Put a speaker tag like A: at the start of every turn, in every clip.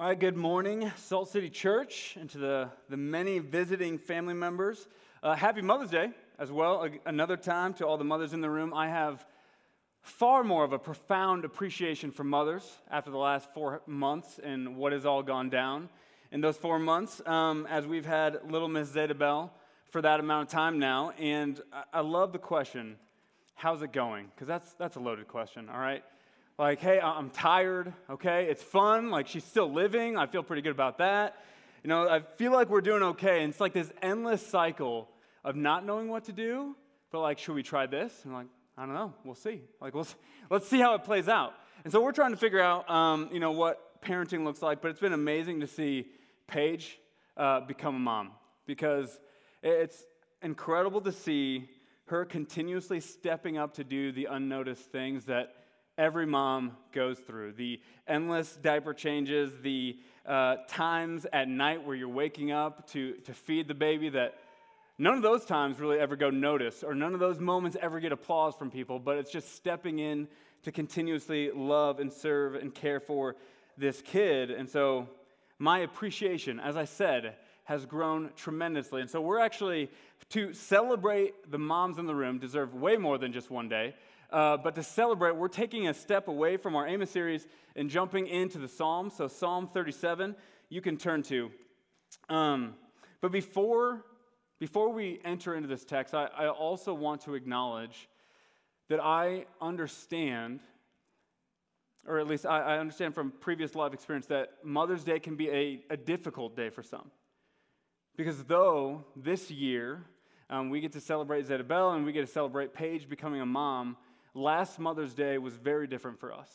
A: All right, good morning, Salt City Church, and to the, the many visiting family members. Uh, happy Mother's Day as well. Another time to all the mothers in the room. I have far more of a profound appreciation for mothers after the last four months and what has all gone down in those four months, um, as we've had little Miss Zeta Bell for that amount of time now. And I, I love the question, how's it going? Because that's, that's a loaded question, all right? Like, hey, I'm tired, okay? It's fun. Like, she's still living. I feel pretty good about that. You know, I feel like we're doing okay. And it's like this endless cycle of not knowing what to do, but like, should we try this? And like, I don't know. We'll see. Like, we'll, let's see how it plays out. And so we're trying to figure out, um, you know, what parenting looks like. But it's been amazing to see Paige uh, become a mom because it's incredible to see her continuously stepping up to do the unnoticed things that every mom goes through the endless diaper changes, the uh, times at night where you're waking up to, to feed the baby that none of those times really ever go noticed, or none of those moments ever get applause from people, but it's just stepping in to continuously love and serve and care for this kid. And so, my appreciation, as I said, has grown tremendously. And so, we're actually, to celebrate the moms in the room, deserve way more than just one day. Uh, but to celebrate, we're taking a step away from our Amos series and jumping into the Psalms. So, Psalm 37, you can turn to. Um, but before, before we enter into this text, I, I also want to acknowledge that I understand, or at least I, I understand from previous life experience, that Mother's Day can be a, a difficult day for some. Because though this year um, we get to celebrate Zeta and we get to celebrate Paige becoming a mom, last Mother's Day was very different for us,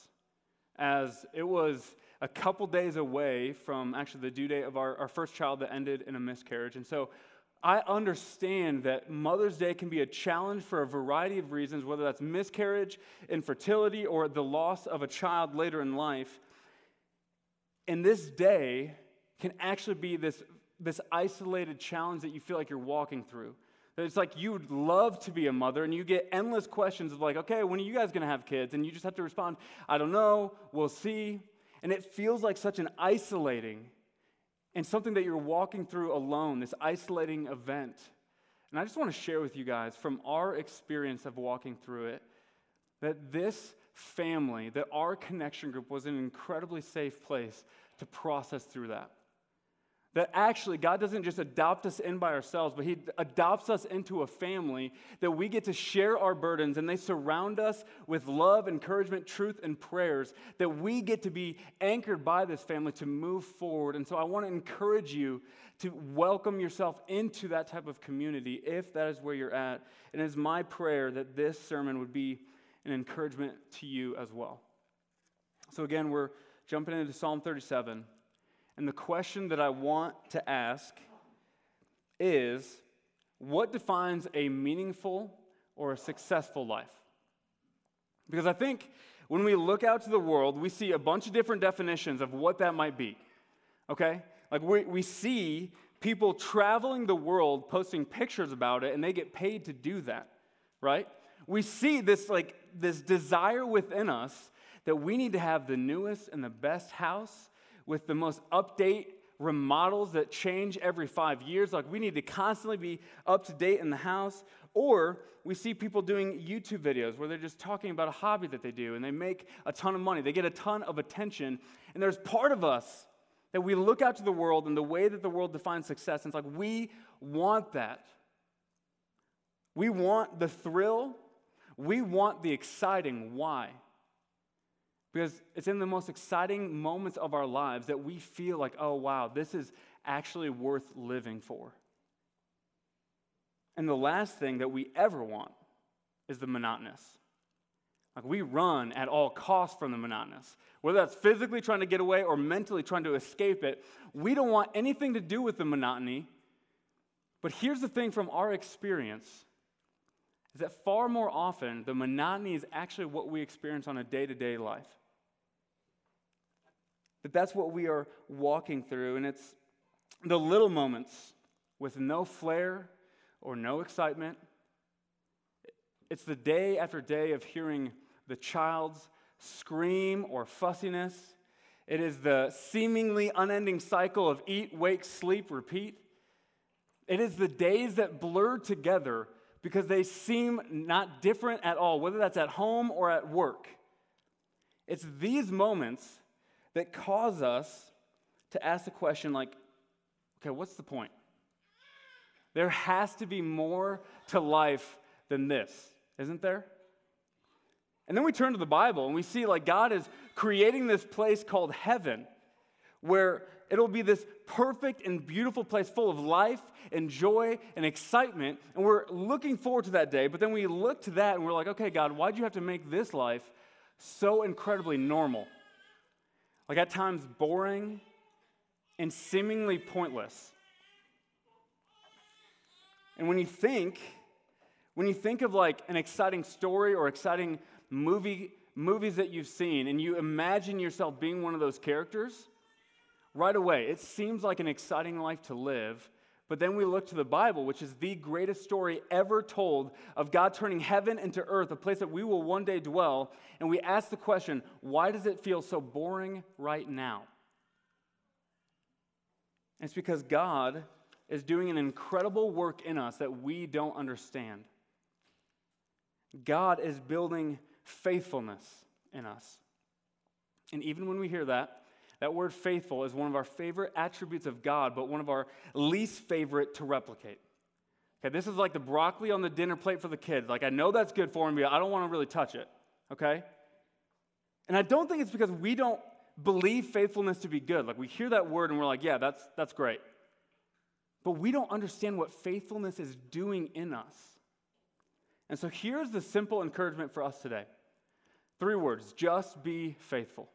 A: as it was a couple days away from actually the due date of our, our first child that ended in a miscarriage. And so I understand that Mother's Day can be a challenge for a variety of reasons, whether that's miscarriage, infertility, or the loss of a child later in life. And this day can actually be this, this isolated challenge that you feel like you're walking through. It's like you would love to be a mother, and you get endless questions of, like, okay, when are you guys going to have kids? And you just have to respond, I don't know, we'll see. And it feels like such an isolating and something that you're walking through alone, this isolating event. And I just want to share with you guys from our experience of walking through it that this family, that our connection group was an incredibly safe place to process through that. That actually, God doesn't just adopt us in by ourselves, but He adopts us into a family that we get to share our burdens and they surround us with love, encouragement, truth, and prayers. That we get to be anchored by this family to move forward. And so I want to encourage you to welcome yourself into that type of community if that is where you're at. And it's my prayer that this sermon would be an encouragement to you as well. So again, we're jumping into Psalm 37. And the question that I want to ask is what defines a meaningful or a successful life? Because I think when we look out to the world, we see a bunch of different definitions of what that might be. Okay? Like we, we see people traveling the world posting pictures about it and they get paid to do that, right? We see this like this desire within us that we need to have the newest and the best house with the most update remodels that change every five years. Like we need to constantly be up to date in the house. Or we see people doing YouTube videos where they're just talking about a hobby that they do and they make a ton of money. They get a ton of attention. And there's part of us that we look out to the world and the way that the world defines success. And it's like we want that. We want the thrill. We want the exciting. Why? Because it's in the most exciting moments of our lives that we feel like, oh, wow, this is actually worth living for. And the last thing that we ever want is the monotonous. Like we run at all costs from the monotonous. Whether that's physically trying to get away or mentally trying to escape it, we don't want anything to do with the monotony. But here's the thing from our experience is that far more often the monotony is actually what we experience on a day-to-day life. That that's what we are walking through. And it's the little moments with no flair or no excitement. It's the day after day of hearing the child's scream or fussiness. It is the seemingly unending cycle of eat, wake, sleep, repeat. It is the days that blur together because they seem not different at all, whether that's at home or at work. It's these moments that cause us to ask the question like, okay, what's the point? There has to be more to life than this, isn't there? And then we turn to the Bible and we see like God is creating this place called heaven where it'll be this perfect and beautiful place full of life and joy and excitement. And we're looking forward to that day. But then we look to that and we're like, okay, God, why'd you have to make this life so incredibly normal? Like at times boring and seemingly pointless. And when you think, when you think of like an exciting story or exciting movie, movies that you've seen, and you imagine yourself being one of those characters, right away, it seems like an exciting life to live. But then we look to the Bible, which is the greatest story ever told of God turning heaven into earth, a place that we will one day dwell. And we ask the question why does it feel so boring right now? It's because God is doing an incredible work in us that we don't understand. God is building faithfulness in us. And even when we hear that, that word faithful is one of our favorite attributes of God, but one of our least favorite to replicate. Okay, this is like the broccoli on the dinner plate for the kids. Like, I know that's good for them, but I don't want to really touch it. Okay? And I don't think it's because we don't believe faithfulness to be good. Like, we hear that word and we're like, yeah, that's, that's great. But we don't understand what faithfulness is doing in us. And so here's the simple encouragement for us today three words just be faithful.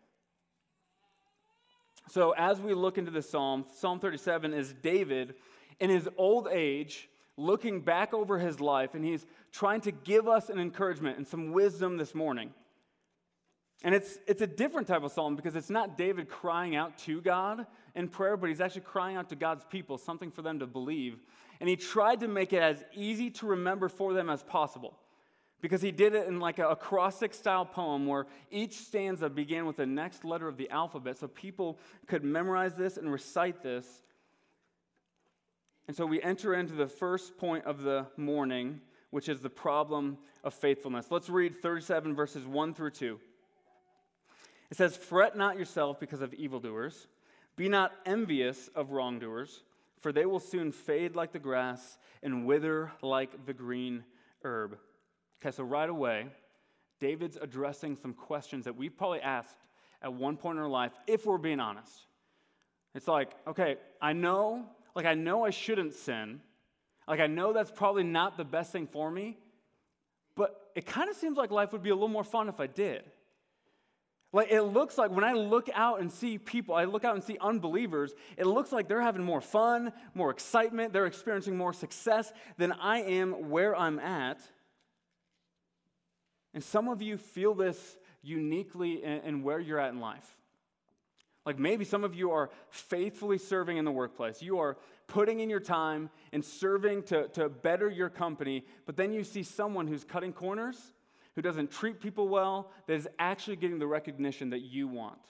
A: So, as we look into the Psalm, Psalm 37 is David in his old age looking back over his life, and he's trying to give us an encouragement and some wisdom this morning. And it's, it's a different type of psalm because it's not David crying out to God in prayer, but he's actually crying out to God's people, something for them to believe. And he tried to make it as easy to remember for them as possible because he did it in like a acrostic style poem where each stanza began with the next letter of the alphabet so people could memorize this and recite this. And so we enter into the first point of the morning, which is the problem of faithfulness. Let's read 37 verses 1 through 2. It says, Fret not yourself because of evildoers, be not envious of wrongdoers, for they will soon fade like the grass and wither like the green herb. Okay, so right away, David's addressing some questions that we've probably asked at one point in our life, if we're being honest. It's like, okay, I know, like, I know I shouldn't sin. Like, I know that's probably not the best thing for me, but it kind of seems like life would be a little more fun if I did. Like, it looks like when I look out and see people, I look out and see unbelievers, it looks like they're having more fun, more excitement, they're experiencing more success than I am where I'm at. And some of you feel this uniquely in, in, where you're at in life. Like maybe some of you are faithfully serving in the workplace. You are putting in your time and serving to, to better your company, but then you see someone who's cutting corners, who doesn't treat people well, that is actually getting the recognition that you want.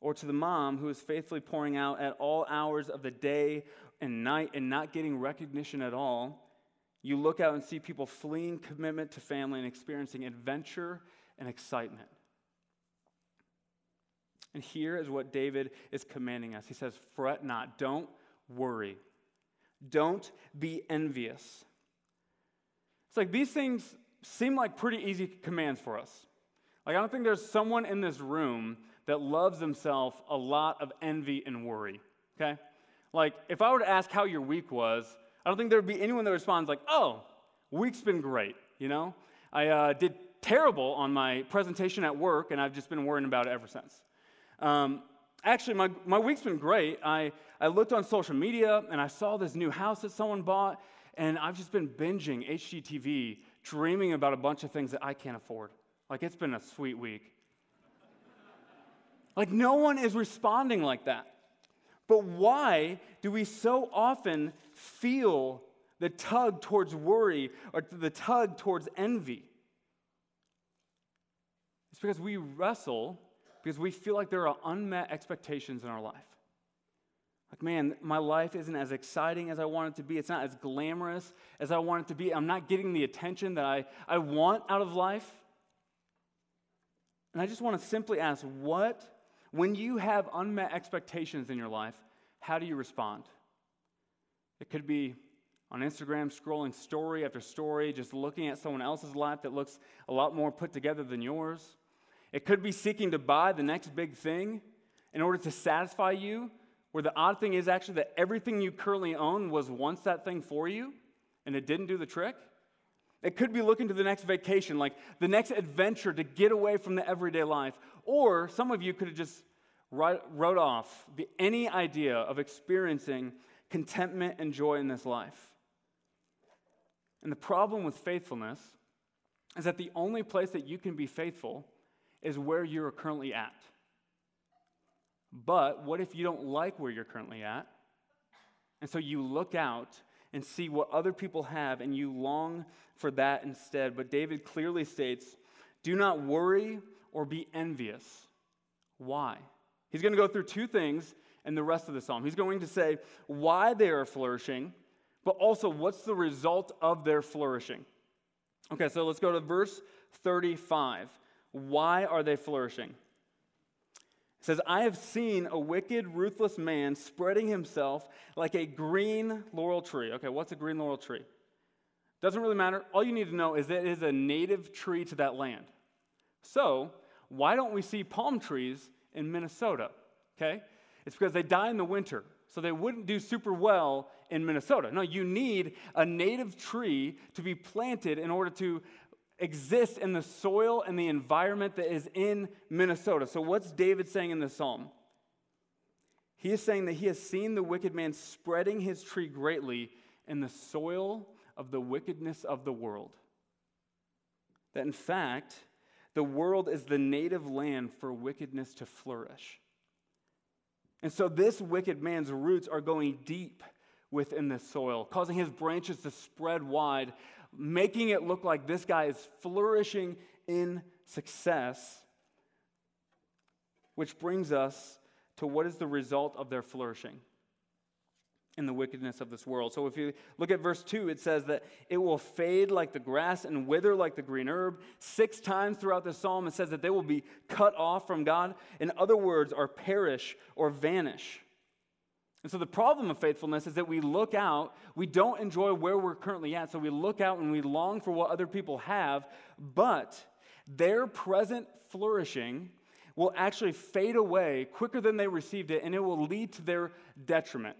A: Or to the mom who is faithfully pouring out at all hours of the day and night and not getting recognition at all you look out and see people fleeing commitment to family and experiencing adventure and excitement. And here is what David is commanding us. He says, Fret not, don't worry, don't be envious. It's like these things seem like pretty easy commands for us. Like, I don't think there's someone in this room that loves themselves a lot of envy and worry, okay? Like, if I were to ask how your week was, I don't think there would be anyone that responds like, oh, week's been great, you know? I uh, did terrible on my presentation at work, and I've just been worrying about it ever since. Um, actually, my, my week's been great. I, I looked on social media, and I saw this new house that someone bought, and I've just been binging HGTV, dreaming about a bunch of things that I can't afford. Like, it's been a sweet week. like, no one is responding like that. But why do we so often feel the tug towards worry or the tug towards envy? It's because we wrestle because we feel like there are unmet expectations in our life. Like, man, my life isn't as exciting as I want it to be. It's not as glamorous as I want it to be. I'm not getting the attention that I, I want out of life. And I just want to simply ask what, when you have unmet expectations in your life, how do you respond? It could be on Instagram, scrolling story after story, just looking at someone else's life that looks a lot more put together than yours. It could be seeking to buy the next big thing in order to satisfy you where the odd thing is actually that everything you currently own was once that thing for you and it didn't do the trick. It could be looking to the next vacation, like the next adventure to get away from the everyday life. Or some of you could have just wrote off the, any idea of experiencing contentment and joy in this life. And the problem with faithfulness is that the only place that you can be faithful is where you're currently at. But what if you don't like where you're currently at? And so you look out and see what other people have and you long for that instead. But David clearly states do not worry or be envious. Why? He's going to go through two things in the rest of the psalm. He's going to say why they are flourishing, but also what's the result of their flourishing. Okay, so let's go to verse 35. Why are they flourishing? It says, I have seen a wicked, ruthless man spreading himself like a green laurel tree. Okay, what's a green laurel tree? Doesn't really matter. All you need to know is that it is a native tree to that land. So, why don't we see palm trees in Minnesota? Okay? It's because they die in the winter. So they wouldn't do super well in Minnesota. No, you need a native tree to be planted in order to exist in the soil and the environment that is in Minnesota. So, what's David saying in the psalm? He is saying that he has seen the wicked man spreading his tree greatly in the soil of the wickedness of the world. That in fact, the world is the native land for wickedness to flourish. And so, this wicked man's roots are going deep within the soil, causing his branches to spread wide making it look like this guy is flourishing in success, which brings us to what is the result of their flourishing in the wickedness of this world. So if you look at verse 2, it says that it will fade like the grass and wither like the green herb. Six times throughout the psalm, it says that they will be cut off from God. In other words, or perish or vanish. And so the problem of faithfulness is that we look out, we don't enjoy where we're currently at, so we look out and we long for what other people have, but their present flourishing will actually fade away quicker than they received it, and it will lead to their detriment.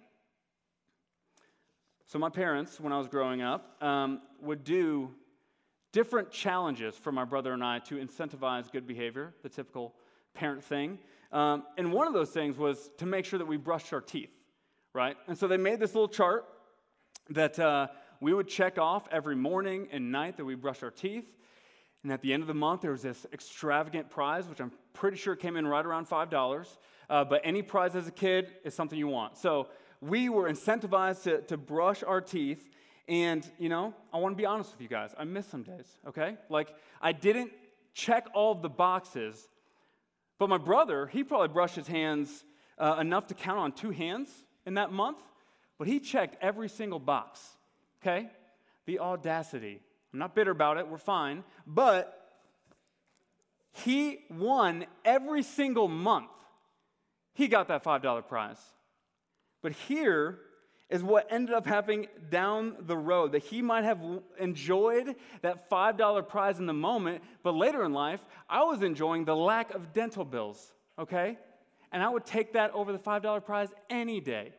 A: So, my parents, when I was growing up, um, would do different challenges for my brother and I to incentivize good behavior, the typical parent thing. Um, and one of those things was to make sure that we brushed our teeth right? And so they made this little chart that uh, we would check off every morning and night that we brushed our teeth. And at the end of the month, there was this extravagant prize, which I'm pretty sure came in right around $5. Uh, but any prize as a kid is something you want. So we were incentivized to, to brush our teeth. And, you know, I want to be honest with you guys. I miss some days, okay? Like, I didn't check all the boxes, but my brother, he probably brushed his hands uh, enough to count on two hands in that month, but he checked every single box. Okay? The audacity. I'm not bitter about it, we're fine. But he won every single month. He got that $5 prize. But here is what ended up happening down the road that he might have enjoyed that $5 prize in the moment, but later in life, I was enjoying the lack of dental bills, okay? and I would take that over the $5 prize any day.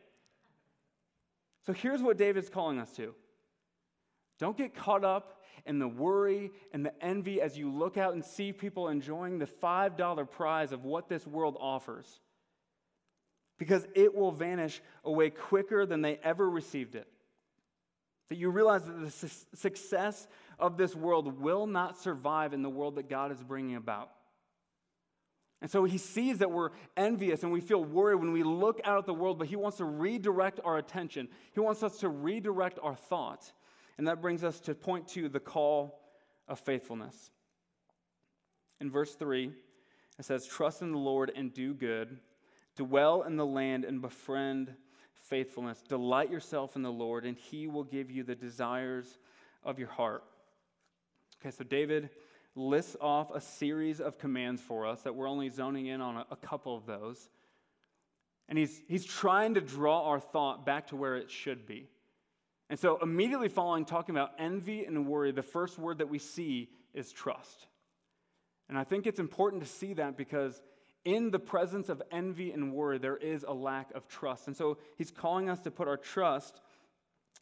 A: So here's what David's calling us to don't get caught up in the worry and the envy as you look out and see people enjoying the $5 prize of what this world offers. Because it will vanish away quicker than they ever received it. That you realize that the su- success of this world will not survive in the world that God is bringing about. And so he sees that we're envious and we feel worried when we look out at the world, but he wants to redirect our attention. He wants us to redirect our thought. And that brings us to point to the call of faithfulness. In verse 3, It says, Trust in the Lord and do good, dwell in the land and befriend faithfulness. Delight yourself in the Lord, and he will give you the desires of your heart. Okay, so David lists off a series of commands for us that we're only zoning in on a, a couple of those. And he's, he's trying to draw our thought back to where it should be. And so, immediately following talking about envy and worry, the first word that we see is trust. And I think it's important to see that because in the presence of envy and worry, there is a lack of trust. And so, he's calling us to put our trust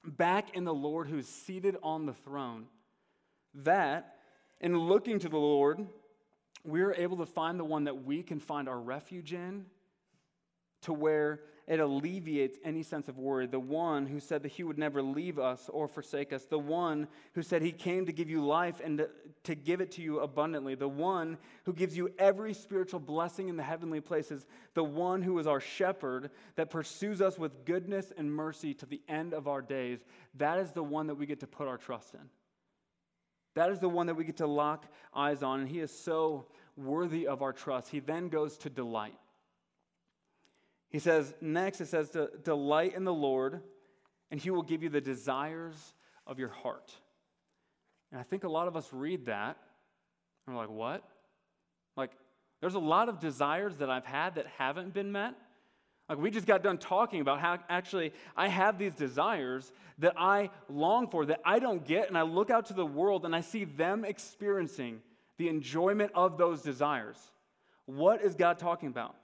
A: back in the Lord who is seated on the throne. That, in looking to the Lord, we are able to find the one that we can find our refuge in to where it alleviates any sense of worry. The one who said that he would never leave us or forsake us. The one who said he came to give you life and to, give it to you abundantly. The one who gives you every spiritual blessing in the heavenly places. The one who is our shepherd that pursues us with goodness and mercy to the end of our days. That is the one that we get to put our trust in. That is the one that we get to lock eyes on. And he is so worthy of our trust. He then goes to delight. He says, next, it says to delight in the Lord, and he will give you the desires of your heart. And I think a lot of us read that, and we're like, what? Like, there's a lot of desires that I've had that haven't been met. Like, we just got done talking about how actually I have these desires that I long for, that I don't get, and I look out to the world and I see them experiencing the enjoyment of those desires. What is God talking about?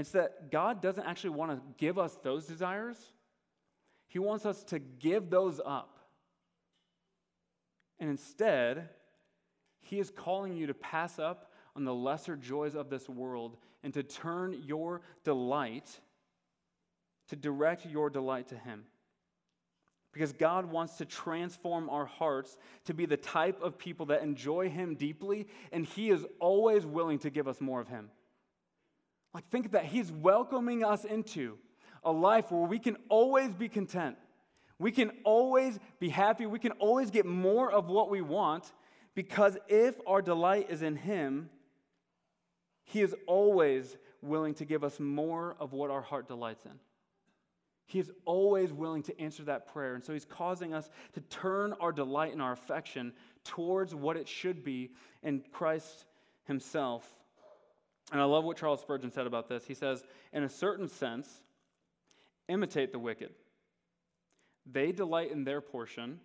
A: It's that God doesn't actually want to give us those desires, He wants us to give those up. And instead, He is calling you to pass up on the lesser joys of this world and to turn your delight, to direct your delight to Him. Because God wants to transform our hearts to be the type of people that enjoy Him deeply, and He is always willing to give us more of Him. Like, think that. He's welcoming us into a life where we can always be content. We can always be happy. We can always get more of what we want because if our delight is in Him, He is always willing to give us more of what our heart delights in. He is always willing to answer that prayer. And so He's causing us to turn our delight and our affection towards what it should be in Christ Himself. And I love what Charles Spurgeon said about this. He says, in a certain sense, imitate the wicked. They delight in their portion,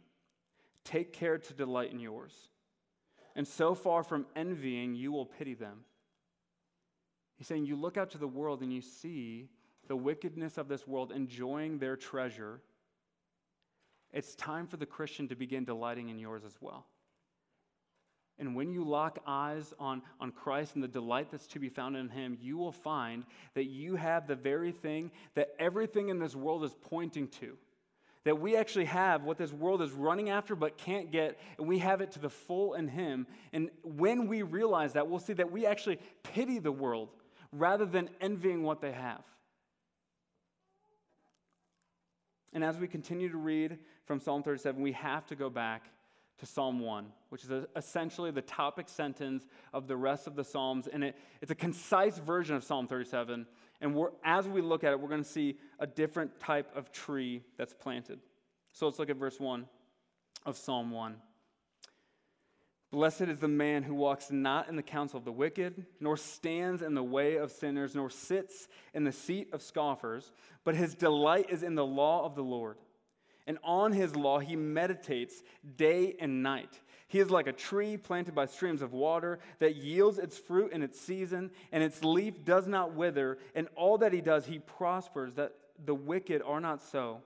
A: take care to delight in yours. And so far from envying, you will pity them. He's saying, You look out to the world and you see the wickedness of this world enjoying their treasure. It's time for the Christian to begin delighting in yours as well. And when you lock eyes on, on Christ and the delight that's to be found in Him, you will find that you have the very thing that everything in this world is pointing to. That we actually have what this world is running after but can't get, and we have it to the full in Him. And when we realize that, we'll see that we actually pity the world rather than envying what they have. And as we continue to read from Psalm 37, we have to go back to Psalm 1, which is essentially the topic sentence of the rest of the Psalms. And it, it's a concise version of Psalm 37. And as we look at it, we're going to see a different type of tree that's planted. So let's look at verse 1 of Psalm 1. Blessed is the man who walks not in the counsel of the wicked, nor stands in the way of sinners, nor sits in the seat of scoffers, but his delight is in the law of the Lord and on his law he meditates day and night. He is like a tree planted by streams of water that yields its fruit in its season, and its leaf does not wither. And all that he does, he prospers. That the wicked are not so,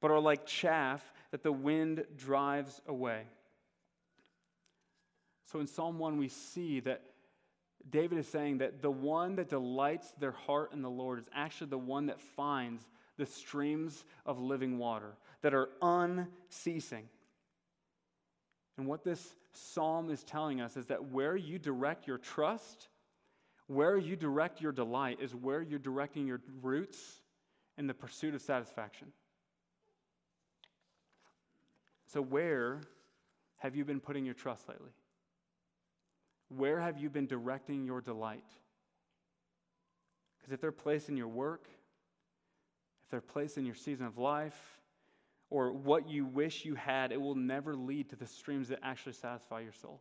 A: but are like chaff that the wind drives away. So in Psalm 1, we see that David is saying that the one that delights their heart in the Lord is actually the one that finds the streams of living water that are unceasing. And what this psalm is telling us is that where you direct your trust, where you direct your delight, is where you're directing your roots in the pursuit of satisfaction. So, where have you been putting your trust lately? Where have you been directing your delight? Because if they're placed in your work, if they're placed in your season of life, or what you wish you had, it will never lead to the streams that actually satisfy your soul.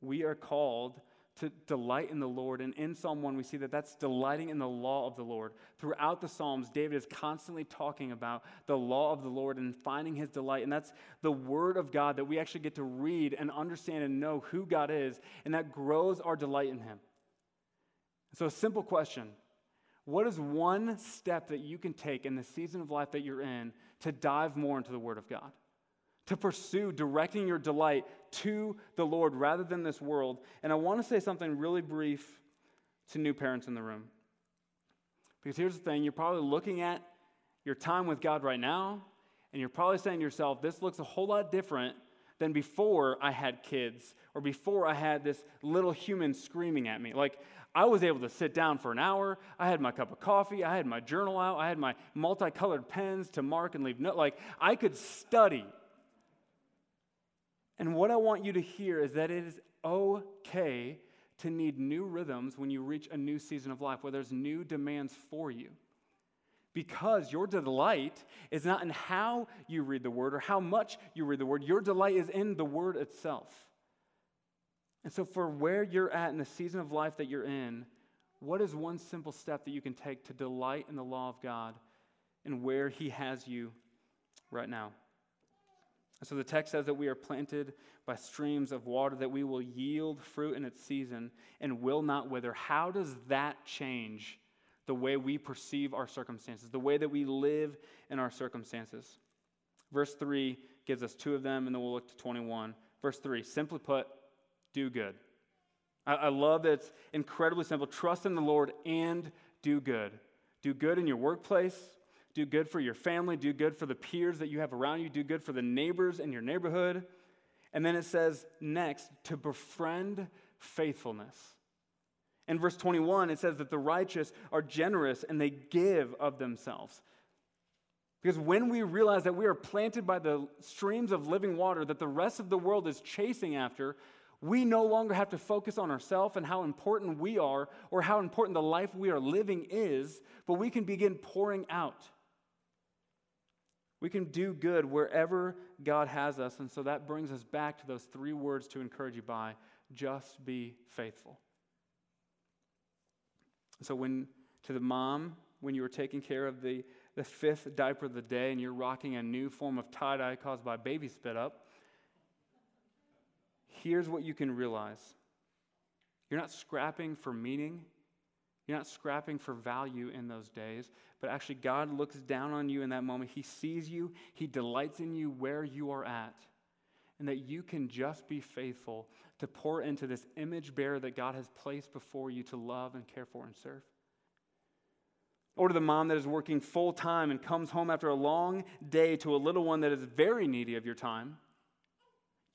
A: We are called to delight in the Lord. And in Psalm 1, we see that that's delighting in the law of the Lord. Throughout the Psalms, David is constantly talking about the law of the Lord and finding his delight. And that's the word of God that we actually get to read and understand and know who God is. And that grows our delight in him. So, a simple question What is one step that you can take in the season of life that you're in to dive more into the Word of God? to pursue directing your delight to the Lord rather than this world. And I want to say something really brief to new parents in the room. Because here's the thing you're probably looking at your time with God right now, and you're probably saying to yourself, this looks a whole lot different than before I had kids or before I had this little human screaming at me. Like, I was able to sit down for an hour. I had my cup of coffee. I had my journal out. I had my multicolored pens to mark and leave notes. Like, I could study and what I want you to hear is that it is okay to need new rhythms when you reach a new season of life, where there's new demands for you. Because your delight is not in how you read the word or how much you read the word, your delight is in the word itself. And so, for where you're at in the season of life that you're in, what is one simple step that you can take to delight in the law of God and where He has you right now? So the text says that we are planted by streams of water, that we will yield fruit in its season and will not wither. How does that change the way we perceive our circumstances, the way that we live in our circumstances? Verse 3 gives us two of them, and then we'll look to 21. Verse 3 simply put, do good. I, I love that it's incredibly simple. Trust in the Lord and do good. Do good in your workplace, do good for your family, do good for the peers that you have around you, do good for the neighbors in your neighborhood. And then it says next, to befriend faithfulness. In verse 21, it says that the righteous are generous and they give of themselves. Because when we realize that we are planted by the streams of living water that the rest of the world is chasing after, we no longer have to focus on ourselves and how important we are or how important the life we are living is, but we can begin pouring out. We can do good wherever God has us. And so that brings us back to those three words to encourage you by just be faithful. So, when to the mom, when you were taking care of the, the fifth diaper of the day and you're rocking a new form of tie dye caused by baby spit up, here's what you can realize. You're not scrapping for meaning, you're not scrapping for value in those days, but actually, God looks down on you in that moment. He sees you, He delights in you where you are at, and that you can just be faithful to pour into this image bearer that God has placed before you to love and care for and serve. Or to the mom that is working full time and comes home after a long day to a little one that is very needy of your time,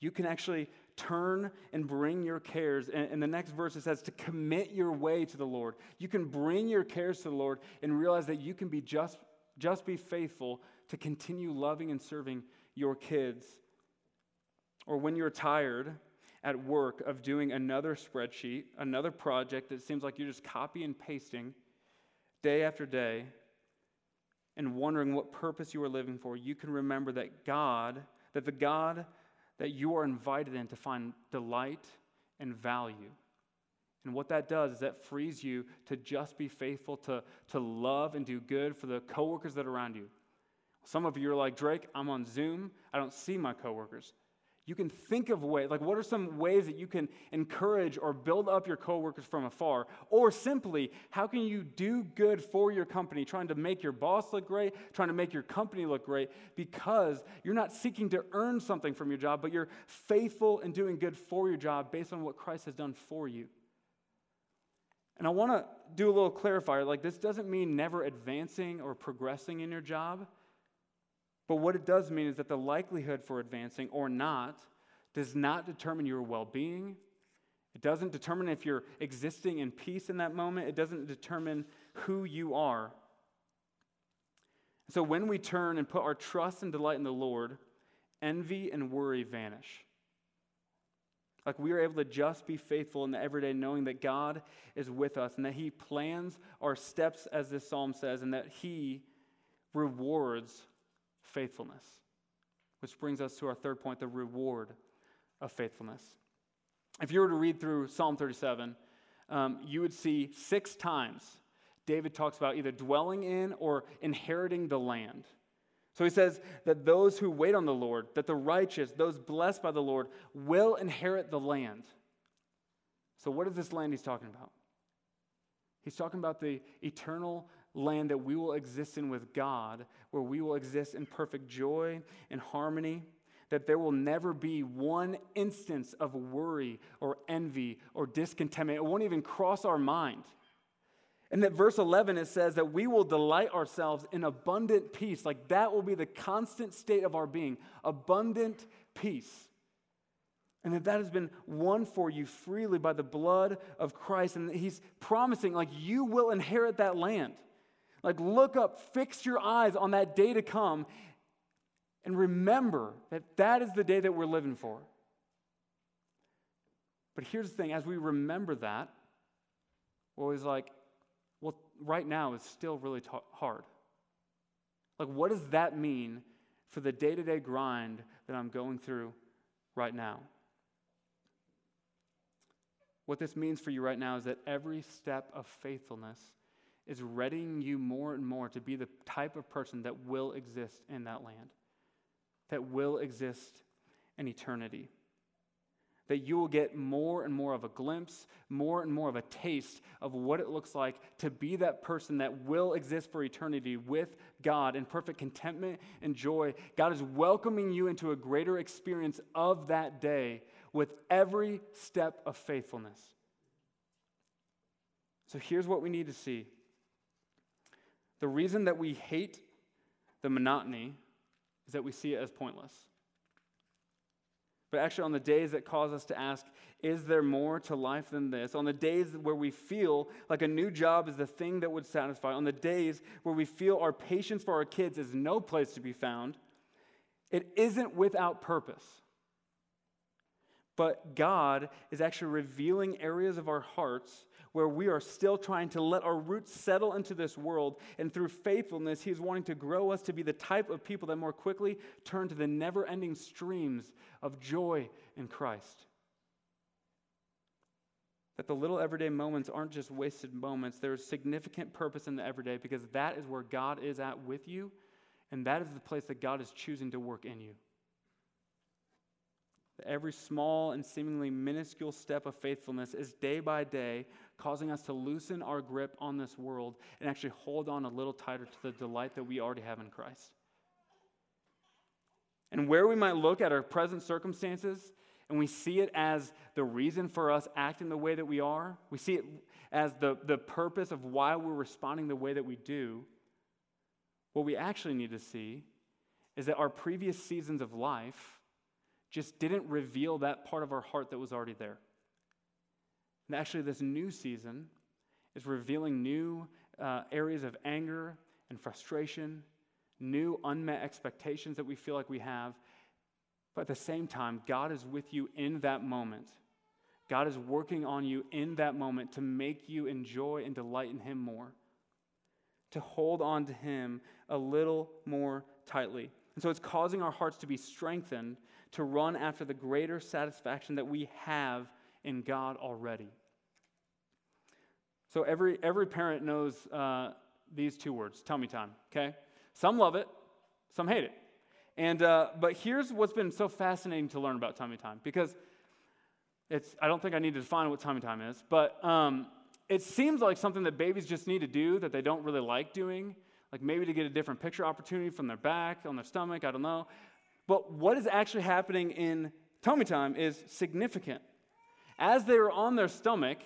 A: you can actually turn and bring your cares. And in the next verse, it says to commit your way to the Lord. You can bring your cares to the Lord and realize that you can be just, just be faithful to continue loving and serving your kids. Or when you're tired at work of doing another spreadsheet, another project that seems like you're just copy and pasting day after day, and wondering what purpose you are living for, you can remember that God, that the God that you are invited in to find delight and value. And what that does is that frees you to just be faithful, to, to love and do good for the coworkers that are around you. Some of you are like, Drake, I'm on Zoom. I don't see my coworkers. You can think of ways, like what are some ways that you can encourage or build up your coworkers from afar? Or simply, how can you do good for your company, trying to make your boss look great, trying to make your company look great, because you're not seeking to earn something from your job, but you're faithful in doing good for your job based on what Christ has done for you. And I want to do a little clarifier. Like, this doesn't mean never advancing or progressing in your job. But what it does mean is that the likelihood for advancing or not does not determine your well being. It doesn't determine if you're existing in peace in that moment. It doesn't determine who you are. So when we turn and put our trust and delight in the Lord, envy and worry vanish. Like we are able to just be faithful in the everyday, knowing that God is with us and that He plans our steps, as this psalm says, and that He rewards faithfulness. Which brings us to our third point the reward of faithfulness. If you were to read through Psalm 37, um, you would see six times David talks about either dwelling in or inheriting the land. So he says that those who wait on the Lord, that the righteous, those blessed by the Lord, will inherit the land. So, what is this land he's talking about? He's talking about the eternal land that we will exist in with God, where we will exist in perfect joy and harmony, that there will never be one instance of worry or envy or discontentment. It won't even cross our mind. And that verse 11, it says that we will delight ourselves in abundant peace. Like that will be the constant state of our being abundant peace. And that that has been won for you freely by the blood of Christ. And he's promising, like, you will inherit that land. Like, look up, fix your eyes on that day to come, and remember that that is the day that we're living for. But here's the thing as we remember that, we're always like, well, right now is still really t- hard. Like, what does that mean for the day to day grind that I'm going through right now? What this means for you right now is that every step of faithfulness is readying you more and more to be the type of person that will exist in that land, that will exist in eternity that you will get more and more of a glimpse, more and more of a taste of what it looks like to be that person that will exist for eternity with God in perfect contentment and joy. God is welcoming you into a greater experience of that day with every step of faithfulness. So here's what we need to see the reason that we hate the monotony is that we see it as pointless but actually on the days that cause us to ask, is there more to life than this? On the days where we feel like a new job is the thing that would satisfy, on the days where we feel our patience for our kids is no place to be found, it isn't without purpose. But God is actually revealing areas of our hearts where we are still trying to let our roots settle into this world. And through faithfulness, He's wanting to grow us to be the type of people that more quickly turn to the never ending streams of joy in Christ. That the little everyday moments aren't just wasted moments, there's significant purpose in the everyday because that is where God is at with you, and that is the place that God is choosing to work in you. Every small and seemingly minuscule step of faithfulness is day by day causing us to loosen our grip on this world and actually hold on a little tighter to the delight that we already have in Christ. And where we might look at our present circumstances and we see it as the reason for us acting the way that we are, we see it as the, the purpose of why we're responding the way that we do, what we actually need to see is that our previous seasons of life just didn't reveal that part of our heart that was already there. And actually, this new season is revealing new uh, areas of anger and frustration, new unmet expectations that we feel like we have. But at the same time, God is with you in that moment. God is working on you in that moment to make you enjoy and delight in Him more, to hold on to Him a little more tightly. And so it's causing our hearts to be strengthened to run after the greater satisfaction that we have in God already. So every, every parent knows uh, these two words tummy time, okay? Some love it, some hate it. And, uh, but here's what's been so fascinating to learn about tummy time because it's, I don't think I need to define what tummy time is, but um, it seems like something that babies just need to do that they don't really like doing, like maybe to get a different picture opportunity from their back, on their stomach, I don't know. But what is actually happening in tummy time is significant. As they are on their stomach,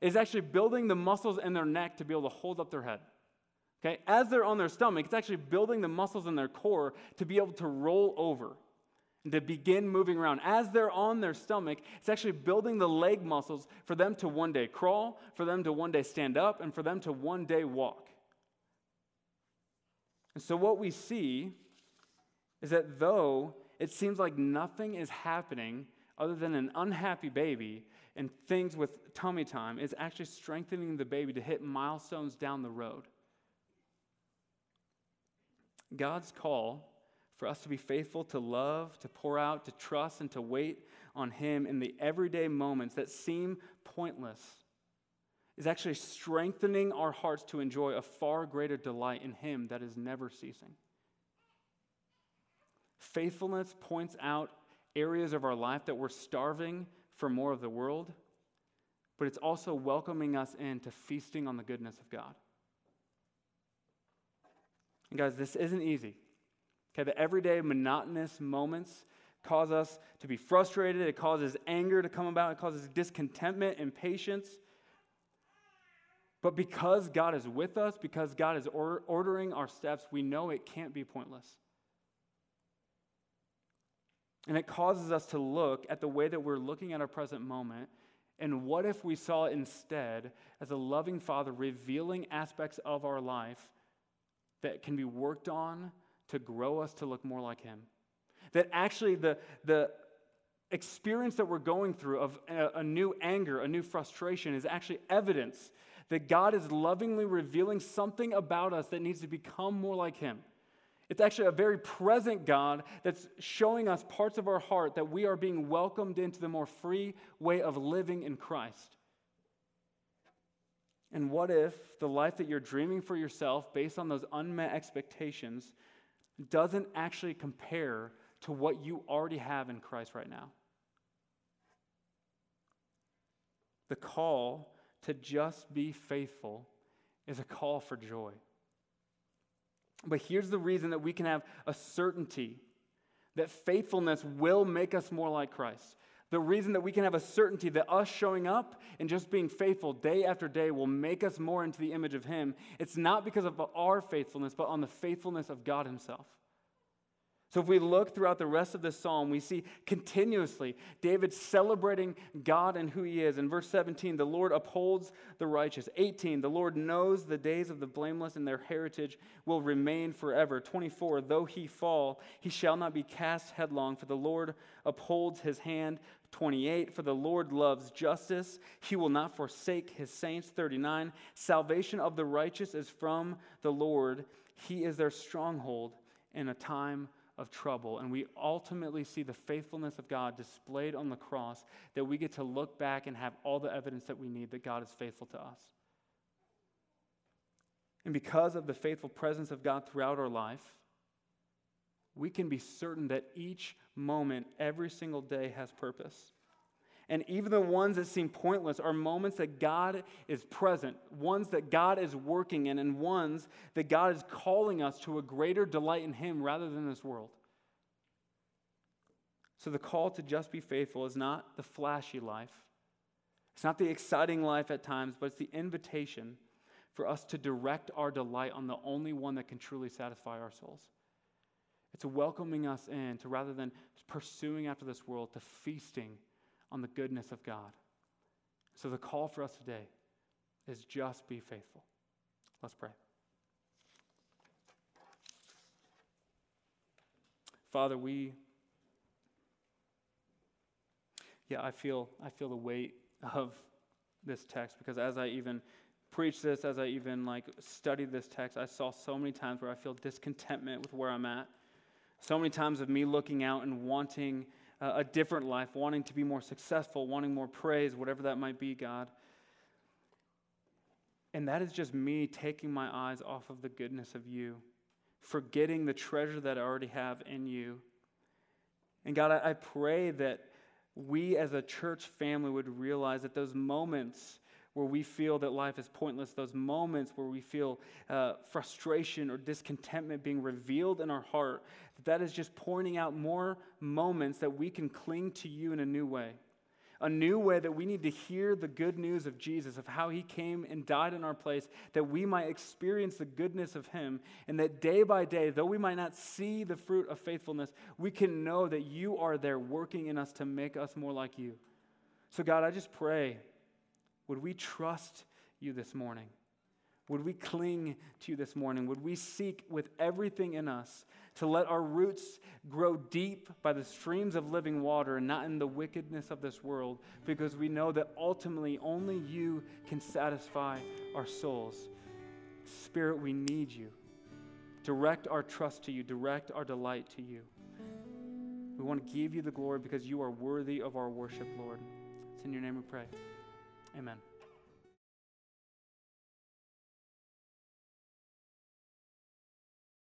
A: is actually building the muscles in their neck to be able to hold up their head. Okay? As they're on their stomach, it's actually building the muscles in their core to be able to roll over and to begin moving around. As they're on their stomach, it's actually building the leg muscles for them to one day crawl, for them to one day stand up, and for them to one day walk. And so, what we see is that though it seems like nothing is happening other than an unhappy baby and things with tummy time, it's actually strengthening the baby to hit milestones down the road. God's call for us to be faithful, to love, to pour out, to trust, and to wait on Him in the everyday moments that seem pointless is actually strengthening our hearts to enjoy a far greater delight in Him that is never ceasing. Faithfulness points out areas of our life that we're starving for more of the world, but it's also welcoming us into feasting on the goodness of God. And guys, this isn't easy. Okay, the everyday monotonous moments cause us to be frustrated. It causes anger to come about. It causes discontentment, impatience. But because God is with us, because God is or- ordering our steps, we know it can't be pointless. And it causes us to look at the way that we're looking at our present moment. And what if we saw it instead as a loving Father revealing aspects of our life that can be worked on to grow us to look more like Him? That actually the, the experience that we're going through of a, a new anger, a new frustration, is actually evidence that God is lovingly revealing something about us that needs to become more like Him. It's actually a very present God that's showing us parts of our heart that we are being welcomed into the more free way of living in Christ. And what if the life that you're dreaming for yourself based on those unmet expectations doesn't actually compare to what you already have in Christ right now? The call to just be faithful is a call for joy. But here's the reason that we can have a certainty that faithfulness will make us more like Christ. The reason that we can have a certainty that us showing up and just being faithful day after day will make us more into the image of Him, it's not because of our faithfulness, but on the faithfulness of God Himself. So, if we look throughout the rest of this psalm, we see continuously David celebrating God and who he is. In verse 17, the Lord upholds the righteous. 18, the Lord knows the days of the blameless, and their heritage will remain forever. 24, though he fall, he shall not be cast headlong, for the Lord upholds his hand. 28, for the Lord loves justice. He will not forsake his saints. 39, salvation of the righteous is from the Lord. He is their stronghold in a time of trouble. And we ultimately see the faithfulness of God displayed on the cross that we get to look back and have all the evidence that we need that God is faithful to us. And because of the faithful presence of God throughout our life, we can be certain that each moment, every single day, has purpose. And even the ones that seem pointless are moments that God is present, ones that God is working in, and ones that God is calling us to a greater delight in Him rather than this world. So the call to just be faithful is not the flashy life, it's not the exciting life at times, but it's the invitation for us to direct our delight on the only one that can truly satisfy our souls. It's welcoming us in to rather than pursuing after this world, to feasting on the goodness of God. So the call for us today is just be faithful. Let's pray. Father, we yeah, I feel I feel the weight of this text because as I even preach this, as I even like studied this text, I saw so many times where I feel discontentment with where I'm at. So many times of me looking out and wanting a different life, wanting to be more successful, wanting more praise, whatever that might be, God. And that is just me taking my eyes off of the goodness of you, forgetting the treasure that I already have in you. And God, I, pray that we as a church family would realize that those moments where we feel that life is pointless, those moments where we feel uh, frustration or discontentment being revealed in our heart, that, that is just pointing out more moments that we can cling to you in a new way. A new way that we need to hear the good news of Jesus, of how he came and died in our place, that we might experience the goodness of him, and that day by day, though we might not see the fruit of faithfulness, we can know that you are there working in us to make us more like you. So, God, I just pray would we trust you this morning? Would we cling to you this morning? Would we seek with everything in us to let our roots grow deep by the streams of living water and not in the wickedness of this world? Because we know that ultimately only you can satisfy our souls. Spirit, we need you. Direct our trust to you, direct our delight to you. We want to give you the glory because you are worthy of our worship, Lord. It's in your name we pray. Amen.